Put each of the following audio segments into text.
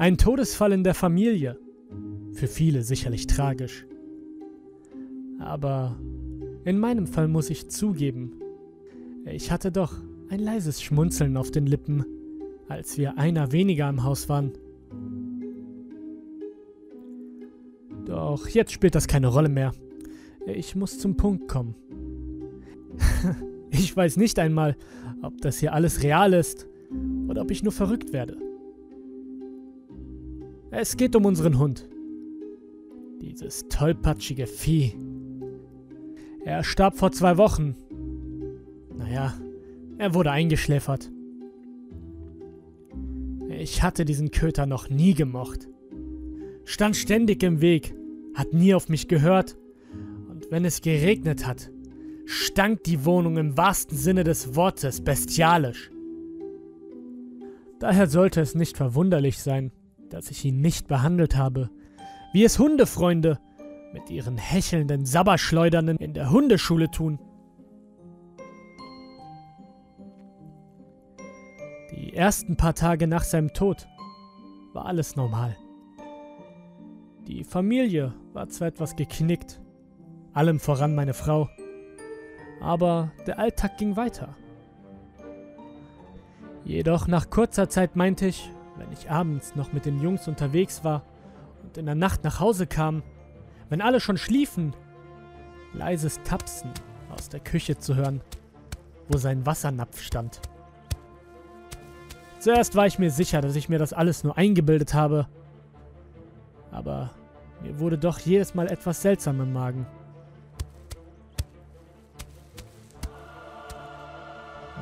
Ein Todesfall in der Familie. Für viele sicherlich tragisch. Aber in meinem Fall muss ich zugeben, ich hatte doch ein leises Schmunzeln auf den Lippen, als wir einer weniger im Haus waren. Doch jetzt spielt das keine Rolle mehr. Ich muss zum Punkt kommen. ich weiß nicht einmal, ob das hier alles real ist oder ob ich nur verrückt werde. Es geht um unseren Hund. Dieses tollpatschige Vieh. Er starb vor zwei Wochen. Naja, er wurde eingeschläfert. Ich hatte diesen Köter noch nie gemocht. Stand ständig im Weg, hat nie auf mich gehört. Und wenn es geregnet hat, stank die Wohnung im wahrsten Sinne des Wortes bestialisch. Daher sollte es nicht verwunderlich sein, dass ich ihn nicht behandelt habe, wie es Hundefreunde mit ihren hechelnden Sabberschleudernden in der Hundeschule tun. Die ersten paar Tage nach seinem Tod war alles normal. Die Familie war zwar etwas geknickt, allem voran meine Frau, aber der Alltag ging weiter. Jedoch nach kurzer Zeit meinte ich, wenn ich abends noch mit den Jungs unterwegs war und in der Nacht nach Hause kam, wenn alle schon schliefen, leises Tapsen aus der Küche zu hören, wo sein Wassernapf stand. Zuerst war ich mir sicher, dass ich mir das alles nur eingebildet habe, aber mir wurde doch jedes Mal etwas seltsam im Magen.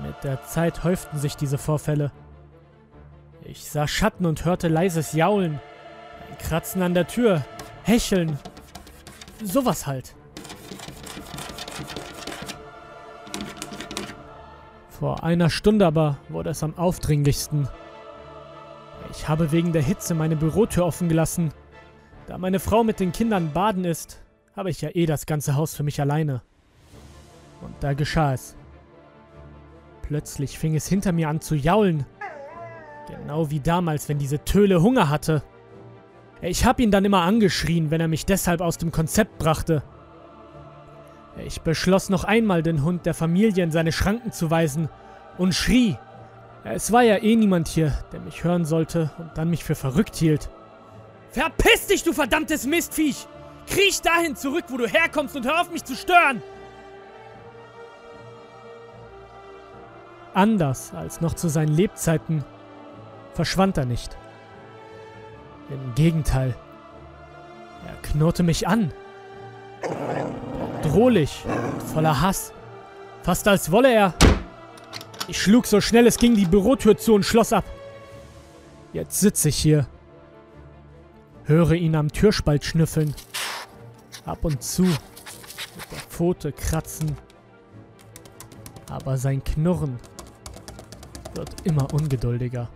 Mit der Zeit häuften sich diese Vorfälle. Ich sah Schatten und hörte leises Jaulen. Ein Kratzen an der Tür. Hecheln. Sowas halt. Vor einer Stunde aber wurde es am aufdringlichsten. Ich habe wegen der Hitze meine Bürotür offen gelassen. Da meine Frau mit den Kindern baden ist, habe ich ja eh das ganze Haus für mich alleine. Und da geschah es. Plötzlich fing es hinter mir an zu jaulen. Genau wie damals, wenn diese Töle Hunger hatte. Ich hab ihn dann immer angeschrien, wenn er mich deshalb aus dem Konzept brachte. Ich beschloss noch einmal, den Hund der Familie in seine Schranken zu weisen und schrie. Es war ja eh niemand hier, der mich hören sollte und dann mich für verrückt hielt. Verpiss dich, du verdammtes Mistviech! Kriech dahin zurück, wo du herkommst und hör auf mich zu stören! Anders als noch zu seinen Lebzeiten verschwand er nicht. Im Gegenteil. Er knurrte mich an. Drohlich und voller Hass. Fast als wolle er. Ich schlug so schnell es ging die Bürotür zu und schloss ab. Jetzt sitze ich hier. Höre ihn am Türspalt schnüffeln. Ab und zu mit der Pfote kratzen. Aber sein Knurren wird immer ungeduldiger.